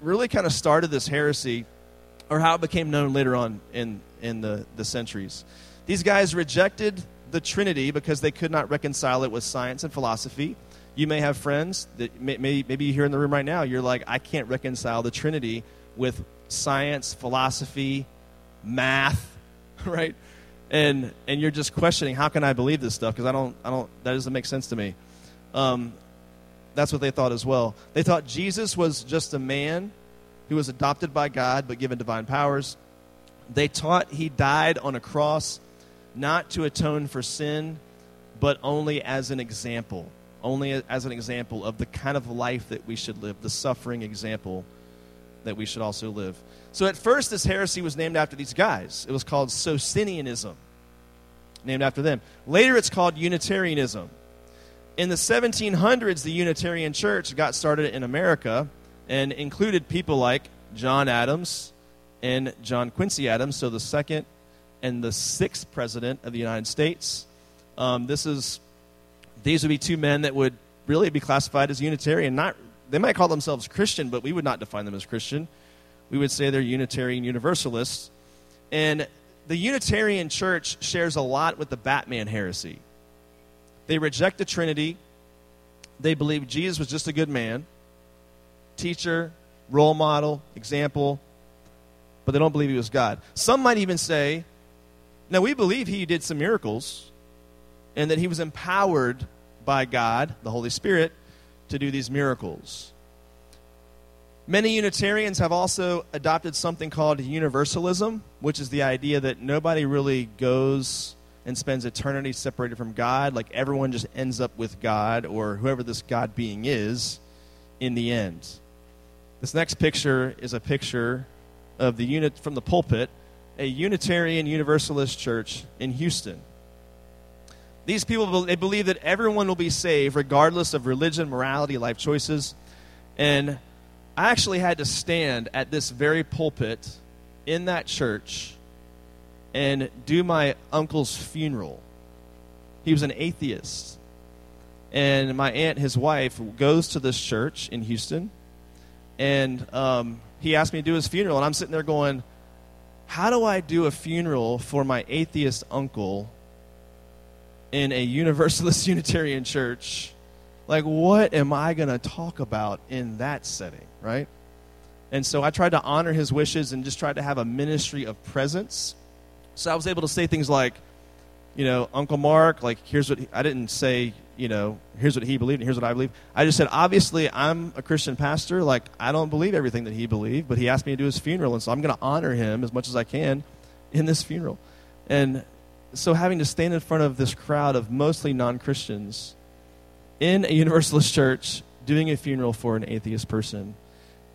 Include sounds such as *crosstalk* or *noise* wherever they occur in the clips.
really kind of started this heresy, or how it became known later on in, in the, the centuries. These guys rejected the Trinity because they could not reconcile it with science and philosophy. You may have friends that may, may, maybe you're here in the room right now, you're like, I can't reconcile the Trinity with science, philosophy, math, *laughs* right? And, and you're just questioning, how can I believe this stuff? Because I don't, I don't, that doesn't make sense to me. Um, that's what they thought as well. They thought Jesus was just a man who was adopted by God but given divine powers. They taught he died on a cross not to atone for sin, but only as an example. Only as an example of the kind of life that we should live, the suffering example that we should also live. So at first, this heresy was named after these guys. It was called Socinianism, named after them. Later, it's called Unitarianism. In the 1700s, the Unitarian Church got started in America and included people like John Adams and John Quincy Adams, so the second and the sixth president of the United States. Um, this is these would be two men that would really be classified as Unitarian. Not they might call themselves Christian, but we would not define them as Christian. We would say they're Unitarian Universalists. And the Unitarian Church shares a lot with the Batman heresy. They reject the Trinity. They believe Jesus was just a good man, teacher, role model, example, but they don't believe he was God. Some might even say, now we believe he did some miracles and that he was empowered by God, the Holy Spirit, to do these miracles. Many Unitarians have also adopted something called universalism, which is the idea that nobody really goes and spends eternity separated from God. Like everyone just ends up with God or whoever this God being is in the end. This next picture is a picture of the unit from the pulpit, a Unitarian Universalist church in Houston. These people they believe that everyone will be saved regardless of religion, morality, life choices. And I actually had to stand at this very pulpit in that church and do my uncle's funeral. He was an atheist. And my aunt, his wife, goes to this church in Houston. And um, he asked me to do his funeral. And I'm sitting there going, How do I do a funeral for my atheist uncle in a Universalist *laughs* Unitarian church? Like, what am I going to talk about in that setting, right? And so I tried to honor his wishes and just tried to have a ministry of presence so I was able to say things like, you know, Uncle Mark, like, here's what he, I didn't say, you know, here's what he believed and here's what I believe. I just said, obviously, I'm a Christian pastor. Like, I don't believe everything that he believed, but he asked me to do his funeral, and so I'm going to honor him as much as I can in this funeral. And so having to stand in front of this crowd of mostly non Christians in a Universalist church doing a funeral for an atheist person,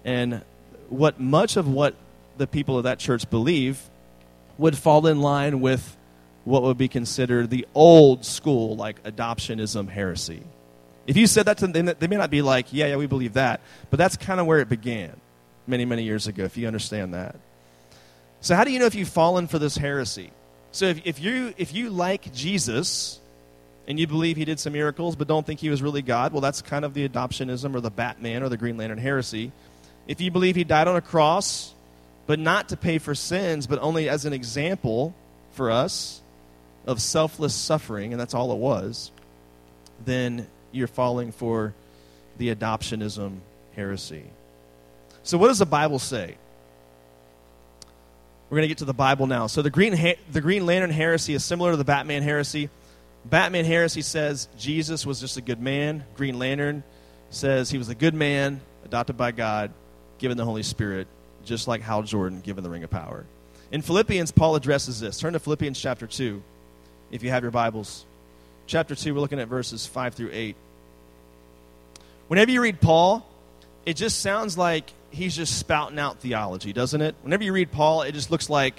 and what much of what the people of that church believe would fall in line with what would be considered the old school, like adoptionism heresy. If you said that to them, they may not be like, yeah, yeah, we believe that. But that's kind of where it began many, many years ago, if you understand that. So, how do you know if you've fallen for this heresy? So, if, if, you, if you like Jesus and you believe he did some miracles but don't think he was really God, well, that's kind of the adoptionism or the Batman or the Green Lantern heresy. If you believe he died on a cross but not to pay for sins, but only as an example for us of selfless suffering, and that's all it was, then you're falling for the adoptionism heresy. So, what does the Bible say? We're going to get to the Bible now. So, the Green, ha- the Green Lantern heresy is similar to the Batman heresy. Batman heresy says Jesus was just a good man. Green Lantern says he was a good man, adopted by God, given the Holy Spirit, just like Hal Jordan given the Ring of Power. In Philippians, Paul addresses this. Turn to Philippians chapter 2 if you have your Bibles. Chapter 2, we're looking at verses 5 through 8. Whenever you read Paul, it just sounds like he's just spouting out theology, doesn't it? Whenever you read Paul, it just looks like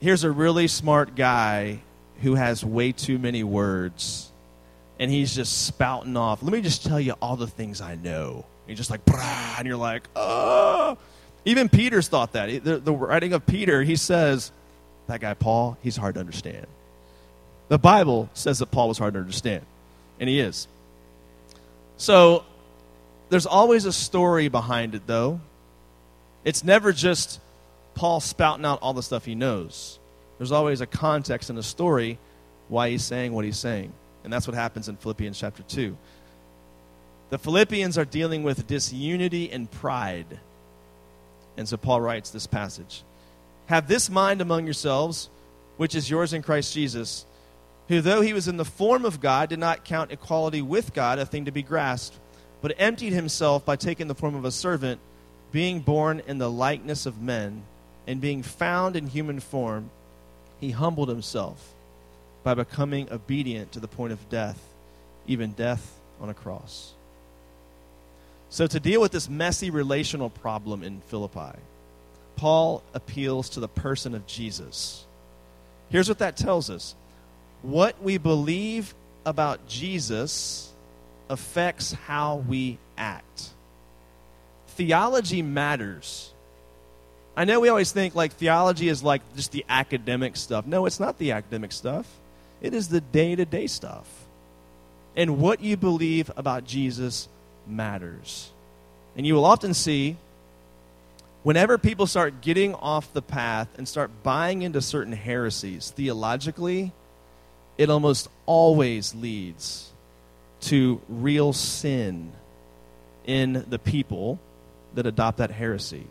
here's a really smart guy who has way too many words and he's just spouting off. Let me just tell you all the things I know. And you're just like, and you're like, oh. Even Peter's thought that. The, the writing of Peter, he says, that guy Paul, he's hard to understand. The Bible says that Paul was hard to understand, and he is. So there's always a story behind it, though. It's never just Paul spouting out all the stuff he knows. There's always a context and a story why he's saying what he's saying. And that's what happens in Philippians chapter 2. The Philippians are dealing with disunity and pride. And so Paul writes this passage Have this mind among yourselves, which is yours in Christ Jesus, who, though he was in the form of God, did not count equality with God a thing to be grasped, but emptied himself by taking the form of a servant, being born in the likeness of men, and being found in human form, he humbled himself by becoming obedient to the point of death, even death on a cross. So, to deal with this messy relational problem in Philippi, Paul appeals to the person of Jesus. Here's what that tells us what we believe about Jesus affects how we act. Theology matters. I know we always think like theology is like just the academic stuff. No, it's not the academic stuff, it is the day to day stuff. And what you believe about Jesus matters. And you will often see whenever people start getting off the path and start buying into certain heresies theologically, it almost always leads to real sin in the people that adopt that heresy.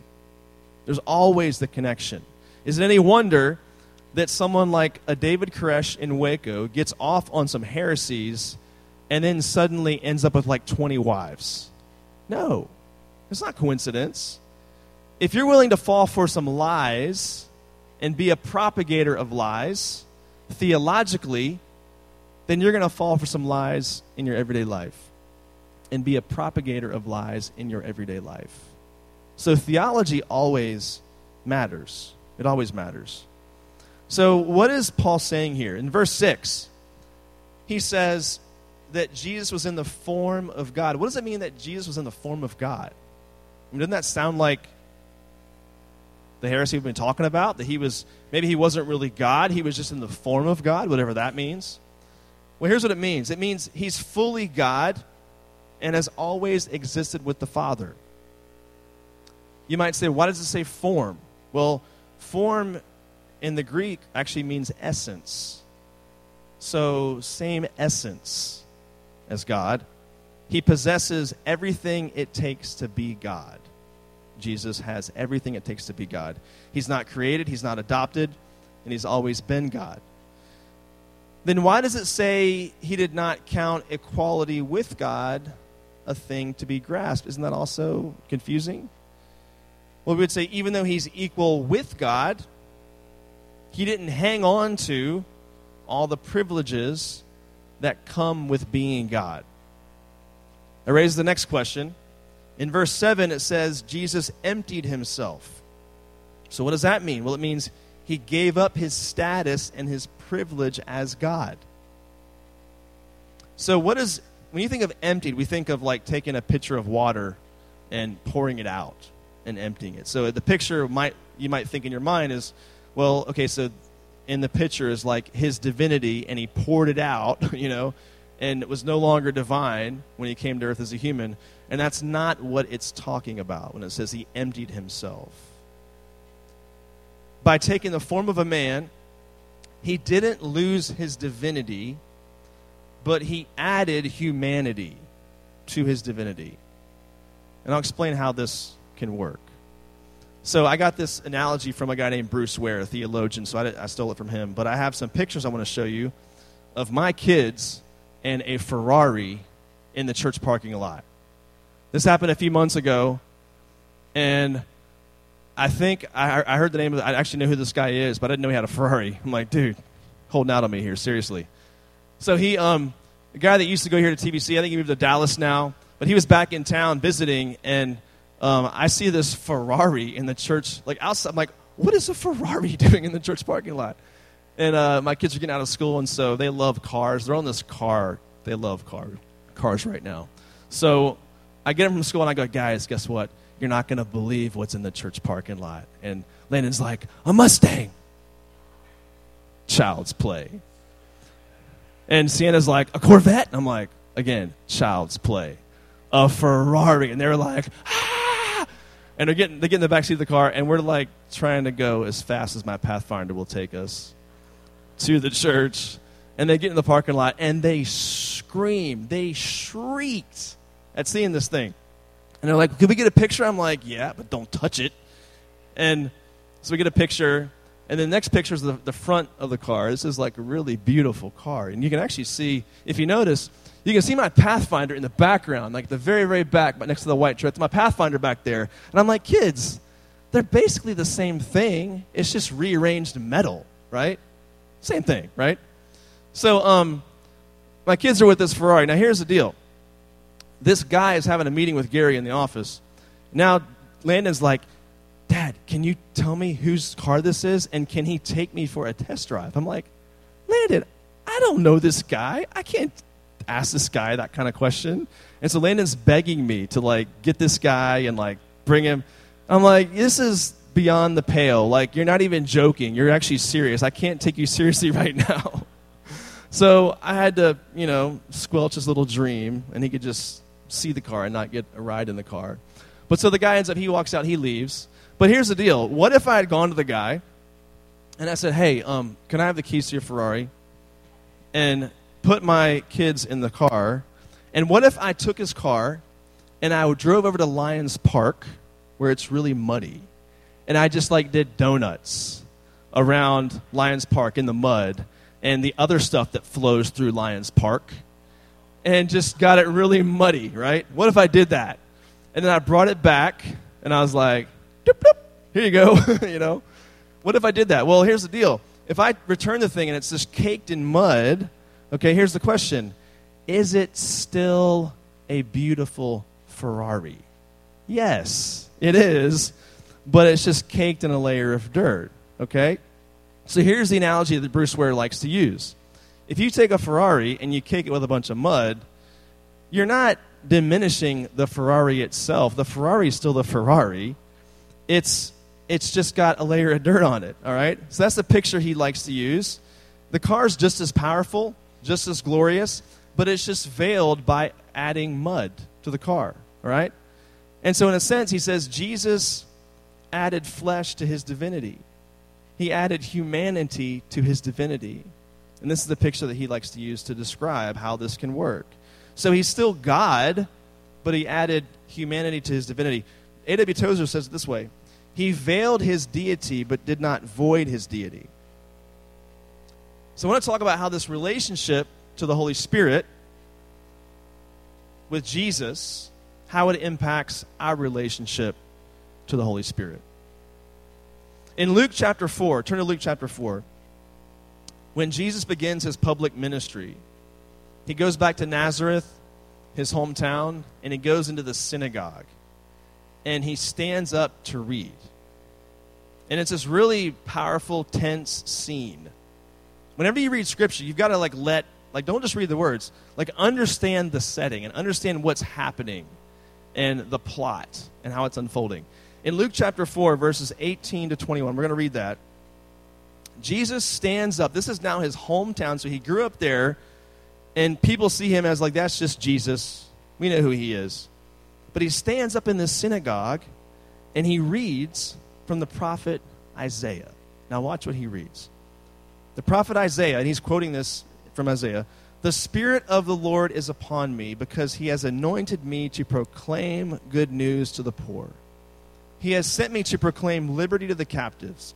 There's always the connection. Is it any wonder that someone like a David Koresh in Waco gets off on some heresies and then suddenly ends up with like 20 wives? No, it's not coincidence. If you're willing to fall for some lies and be a propagator of lies, theologically, then you're going to fall for some lies in your everyday life and be a propagator of lies in your everyday life. So theology always matters. It always matters. So, what is Paul saying here? In verse 6, he says that Jesus was in the form of God. What does it mean that Jesus was in the form of God? I mean, doesn't that sound like the heresy we've been talking about? That he was, maybe he wasn't really God, he was just in the form of God, whatever that means. Well, here's what it means it means he's fully God and has always existed with the Father. You might say, why does it say form? Well, form in the Greek actually means essence. So, same essence as God. He possesses everything it takes to be God. Jesus has everything it takes to be God. He's not created, he's not adopted, and he's always been God. Then why does it say he did not count equality with God a thing to be grasped? Isn't that also confusing? Well, we would say even though he's equal with God, he didn't hang on to all the privileges that come with being God. I raise the next question. In verse 7, it says, Jesus emptied himself. So, what does that mean? Well, it means he gave up his status and his privilege as God. So, what is, when you think of emptied, we think of like taking a pitcher of water and pouring it out and emptying it. So the picture might you might think in your mind is, well, okay, so in the picture is like his divinity, and he poured it out, *laughs* you know, and it was no longer divine when he came to earth as a human. And that's not what it's talking about when it says he emptied himself. By taking the form of a man, he didn't lose his divinity, but he added humanity to his divinity. And I'll explain how this can work. So I got this analogy from a guy named Bruce Ware, a theologian, so I, I stole it from him. But I have some pictures I want to show you of my kids and a Ferrari in the church parking lot. This happened a few months ago, and I think I, I heard the name of the, I actually know who this guy is, but I didn't know he had a Ferrari. I'm like, dude, holding out on me here, seriously. So he, um, the guy that used to go here to TBC, I think he moved to Dallas now, but he was back in town visiting, and um, I see this Ferrari in the church, like outside. I'm like, what is a Ferrari *laughs* doing in the church parking lot? And uh, my kids are getting out of school, and so they love cars. They're on this car. They love car, cars right now. So I get them from school, and I go, guys, guess what? You're not going to believe what's in the church parking lot. And Landon's like, a Mustang. Child's play. And Sienna's like, a Corvette. And I'm like, again, child's play. A Ferrari. And they're like, ah! And they're getting, they get in the back seat of the car, and we're like trying to go as fast as my Pathfinder will take us to the church. And they get in the parking lot, and they scream, they shrieked at seeing this thing. And they're like, Can we get a picture? I'm like, Yeah, but don't touch it. And so we get a picture, and the next picture is the, the front of the car. This is like a really beautiful car. And you can actually see, if you notice, you can see my Pathfinder in the background, like the very, very back, but next to the white truck. It's my Pathfinder back there. And I'm like, kids, they're basically the same thing. It's just rearranged metal, right? Same thing, right? So, um, my kids are with this Ferrari. Now, here's the deal. This guy is having a meeting with Gary in the office. Now, Landon's like, Dad, can you tell me whose car this is and can he take me for a test drive? I'm like, Landon, I don't know this guy. I can't ask this guy that kind of question. And so Landon's begging me to like get this guy and like bring him. I'm like, this is beyond the pale. Like, you're not even joking. You're actually serious. I can't take you *laughs* seriously right now. *laughs* so I had to, you know, squelch his little dream and he could just see the car and not get a ride in the car. But so the guy ends up, he walks out, he leaves. But here's the deal. What if I had gone to the guy and I said, hey, um, can I have the keys to your Ferrari? And put my kids in the car. And what if I took his car and I drove over to Lions Park where it's really muddy and I just like did donuts around Lions Park in the mud and the other stuff that flows through Lions Park and just got it really muddy, right? What if I did that? And then I brought it back and I was like, doop, doop, here you go, *laughs* you know? What if I did that? Well, here's the deal. If I return the thing and it's just caked in mud, Okay, here's the question Is it still a beautiful Ferrari? Yes, it is, but it's just caked in a layer of dirt. Okay? So here's the analogy that Bruce Ware likes to use. If you take a Ferrari and you cake it with a bunch of mud, you're not diminishing the Ferrari itself. The Ferrari is still the Ferrari. It's it's just got a layer of dirt on it, all right? So that's the picture he likes to use. The car's just as powerful, just as glorious, but it's just veiled by adding mud to the car, right? And so, in a sense, he says Jesus added flesh to his divinity, he added humanity to his divinity. And this is the picture that he likes to use to describe how this can work. So he's still God, but he added humanity to his divinity. A.W. Tozer says it this way He veiled his deity, but did not void his deity. So I want to talk about how this relationship to the Holy Spirit with Jesus, how it impacts our relationship to the Holy Spirit. In Luke chapter 4, turn to Luke chapter 4. When Jesus begins his public ministry, he goes back to Nazareth, his hometown, and he goes into the synagogue. And he stands up to read. And it's this really powerful, tense scene whenever you read scripture, you've got to like let like don't just read the words, like understand the setting and understand what's happening and the plot and how it's unfolding. In Luke chapter 4 verses 18 to 21, we're going to read that. Jesus stands up. This is now his hometown, so he grew up there and people see him as like that's just Jesus. We know who he is. But he stands up in this synagogue and he reads from the prophet Isaiah. Now watch what he reads. The prophet Isaiah, and he's quoting this from Isaiah The Spirit of the Lord is upon me because he has anointed me to proclaim good news to the poor. He has sent me to proclaim liberty to the captives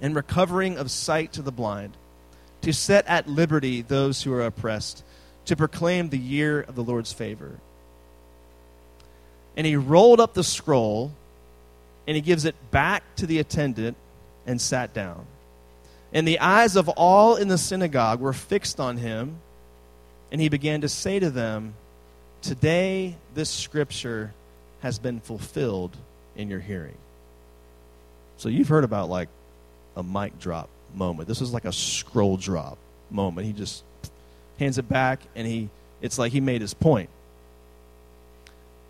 and recovering of sight to the blind, to set at liberty those who are oppressed, to proclaim the year of the Lord's favor. And he rolled up the scroll and he gives it back to the attendant and sat down. And the eyes of all in the synagogue were fixed on him, and he began to say to them, Today this scripture has been fulfilled in your hearing. So you've heard about like a mic drop moment. This was like a scroll drop moment. He just hands it back and he it's like he made his point.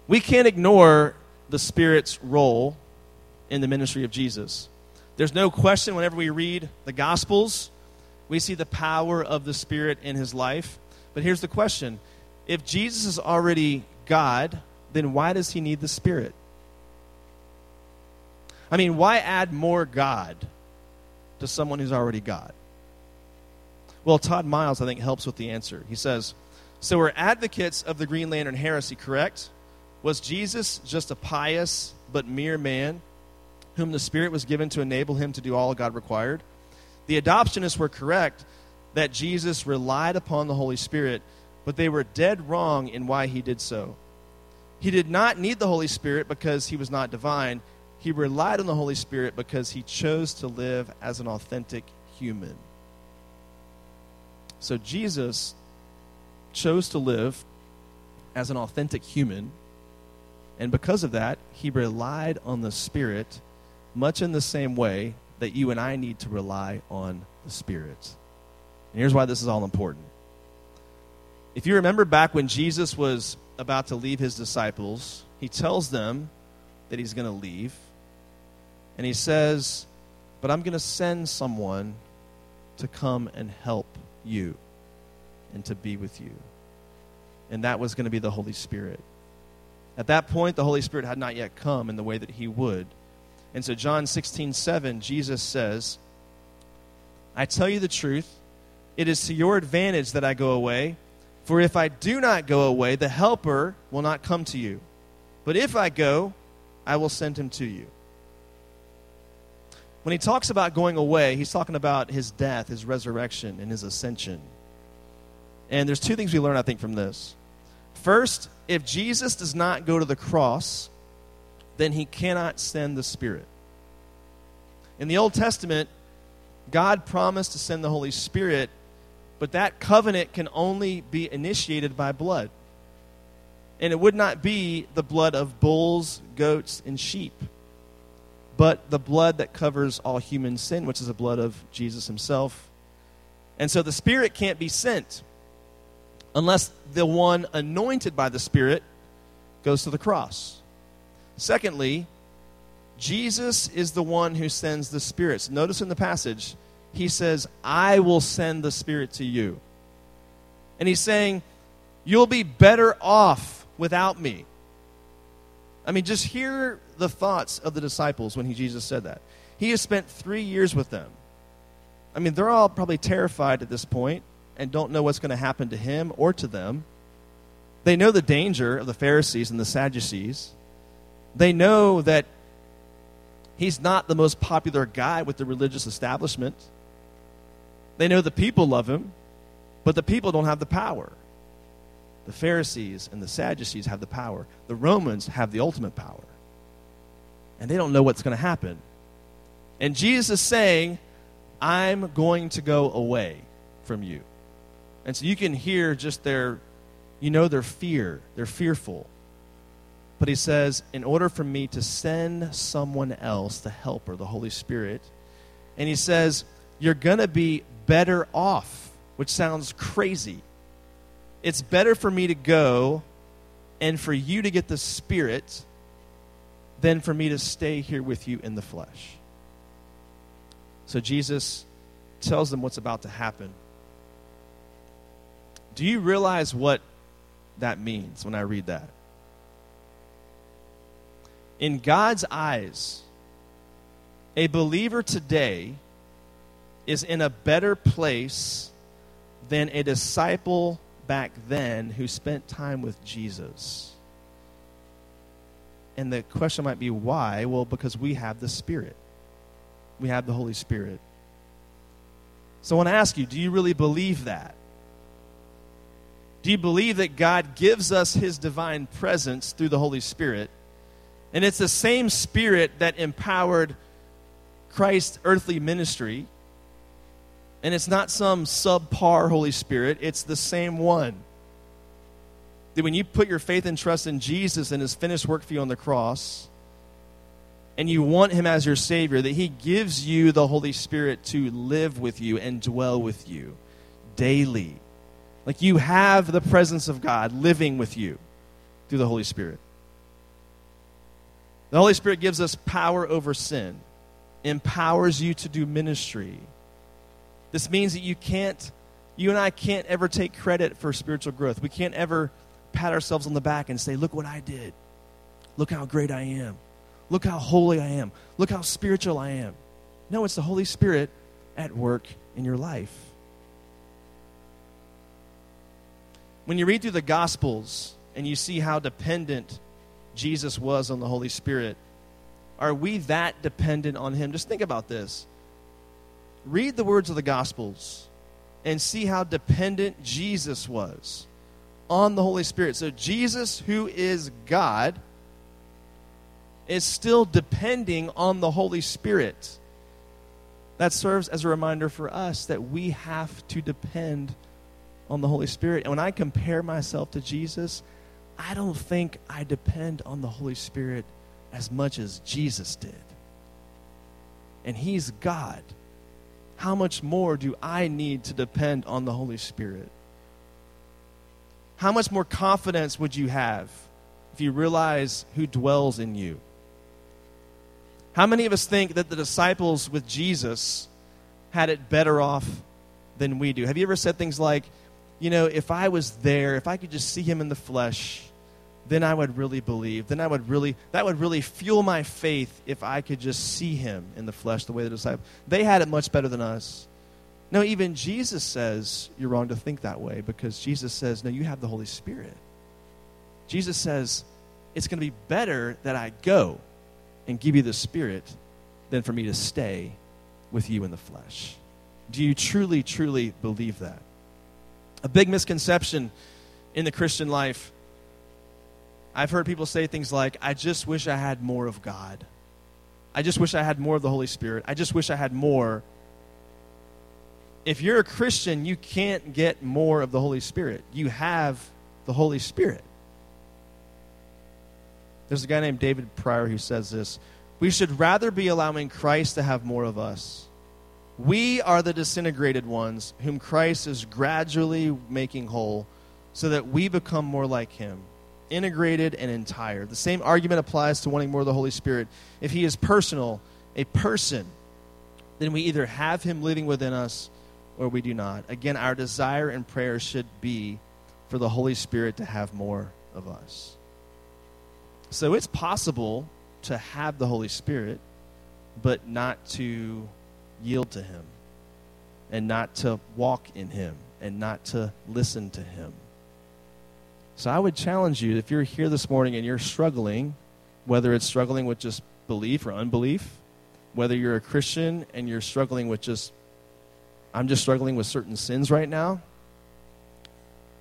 We can't ignore the Spirit's role in the ministry of Jesus. There's no question whenever we read the Gospels, we see the power of the Spirit in his life. But here's the question if Jesus is already God, then why does he need the Spirit? I mean, why add more God to someone who's already God? Well, Todd Miles, I think, helps with the answer. He says, So we're advocates of the Green Lantern heresy, correct? Was Jesus just a pious but mere man whom the Spirit was given to enable him to do all God required? The adoptionists were correct that Jesus relied upon the Holy Spirit, but they were dead wrong in why he did so. He did not need the Holy Spirit because he was not divine. He relied on the Holy Spirit because he chose to live as an authentic human. So Jesus chose to live as an authentic human, and because of that, he relied on the Spirit much in the same way that you and I need to rely on the Spirit. And here's why this is all important. If you remember back when Jesus was about to leave his disciples, he tells them that he's going to leave. And he says, But I'm going to send someone to come and help you and to be with you. And that was going to be the Holy Spirit. At that point, the Holy Spirit had not yet come in the way that he would. And so, John 16, 7, Jesus says, I tell you the truth, it is to your advantage that I go away. For if I do not go away, the Helper will not come to you. But if I go, I will send him to you. When he talks about going away, he's talking about his death, his resurrection, and his ascension. And there's two things we learn, I think, from this. First, if Jesus does not go to the cross, then he cannot send the Spirit. In the Old Testament, God promised to send the Holy Spirit but that covenant can only be initiated by blood. And it would not be the blood of bulls, goats, and sheep, but the blood that covers all human sin, which is the blood of Jesus himself. And so the Spirit can't be sent unless the one anointed by the Spirit goes to the cross. Secondly, Jesus is the one who sends the spirits. Notice in the passage, he says, I will send the Spirit to you. And he's saying, You'll be better off without me. I mean, just hear the thoughts of the disciples when he, Jesus said that. He has spent three years with them. I mean, they're all probably terrified at this point and don't know what's going to happen to him or to them. They know the danger of the Pharisees and the Sadducees. They know that he's not the most popular guy with the religious establishment. They know the people love him, but the people don't have the power. The Pharisees and the Sadducees have the power. The Romans have the ultimate power. And they don't know what's going to happen. And Jesus is saying, I'm going to go away from you. And so you can hear just their, you know, their fear. They're fearful. But he says, in order for me to send someone else, the helper, the Holy Spirit, and he says, you're going to be better off, which sounds crazy. It's better for me to go and for you to get the Spirit than for me to stay here with you in the flesh. So Jesus tells them what's about to happen. Do you realize what that means when I read that? In God's eyes, a believer today is in a better place than a disciple back then who spent time with Jesus. And the question might be why? Well, because we have the Spirit, we have the Holy Spirit. So I want to ask you do you really believe that? Do you believe that God gives us His divine presence through the Holy Spirit? And it's the same Spirit that empowered Christ's earthly ministry and it's not some subpar Holy Spirit, it's the same one. That when you put your faith and trust in Jesus and his finished work for you on the cross, and you want him as your Savior, that he gives you the Holy Spirit to live with you and dwell with you daily. Like you have the presence of God living with you through the Holy Spirit. The Holy Spirit gives us power over sin, empowers you to do ministry this means that you can't, you and I can't ever take credit for spiritual growth. We can't ever pat ourselves on the back and say, Look what I did. Look how great I am. Look how holy I am. Look how spiritual I am. No, it's the Holy Spirit at work in your life. When you read through the Gospels and you see how dependent Jesus was on the Holy Spirit, are we that dependent on Him? Just think about this. Read the words of the Gospels and see how dependent Jesus was on the Holy Spirit. So, Jesus, who is God, is still depending on the Holy Spirit. That serves as a reminder for us that we have to depend on the Holy Spirit. And when I compare myself to Jesus, I don't think I depend on the Holy Spirit as much as Jesus did. And He's God. How much more do I need to depend on the Holy Spirit? How much more confidence would you have if you realize who dwells in you? How many of us think that the disciples with Jesus had it better off than we do? Have you ever said things like, you know, if I was there, if I could just see him in the flesh, then I would really believe. Then I would really, that would really fuel my faith if I could just see him in the flesh the way the disciples. They had it much better than us. No, even Jesus says you're wrong to think that way because Jesus says, no, you have the Holy Spirit. Jesus says, it's going to be better that I go and give you the Spirit than for me to stay with you in the flesh. Do you truly, truly believe that? A big misconception in the Christian life. I've heard people say things like, I just wish I had more of God. I just wish I had more of the Holy Spirit. I just wish I had more. If you're a Christian, you can't get more of the Holy Spirit. You have the Holy Spirit. There's a guy named David Pryor who says this We should rather be allowing Christ to have more of us. We are the disintegrated ones whom Christ is gradually making whole so that we become more like him, integrated and entire. The same argument applies to wanting more of the Holy Spirit. If he is personal, a person, then we either have him living within us or we do not. Again, our desire and prayer should be for the Holy Spirit to have more of us. So it's possible to have the Holy Spirit, but not to yield to Him, and not to walk in Him, and not to listen to Him. So I would challenge you if you're here this morning and you're struggling, whether it's struggling with just belief or unbelief, whether you're a Christian and you're struggling with just, I'm just struggling with certain sins right now.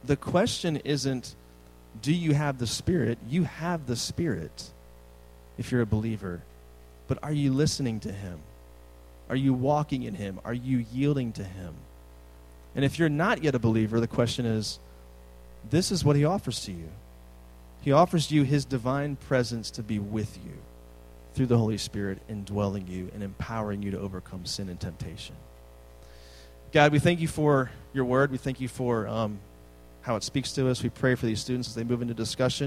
The question isn't, do you have the Spirit? You have the Spirit if you're a believer. But are you listening to Him? Are you walking in Him? Are you yielding to Him? And if you're not yet a believer, the question is this is what He offers to you. He offers you His divine presence to be with you through the Holy Spirit, indwelling you and empowering you to overcome sin and temptation. God, we thank you for your word. We thank you for. Um, how it speaks to us. We pray for these students as they move into discussion.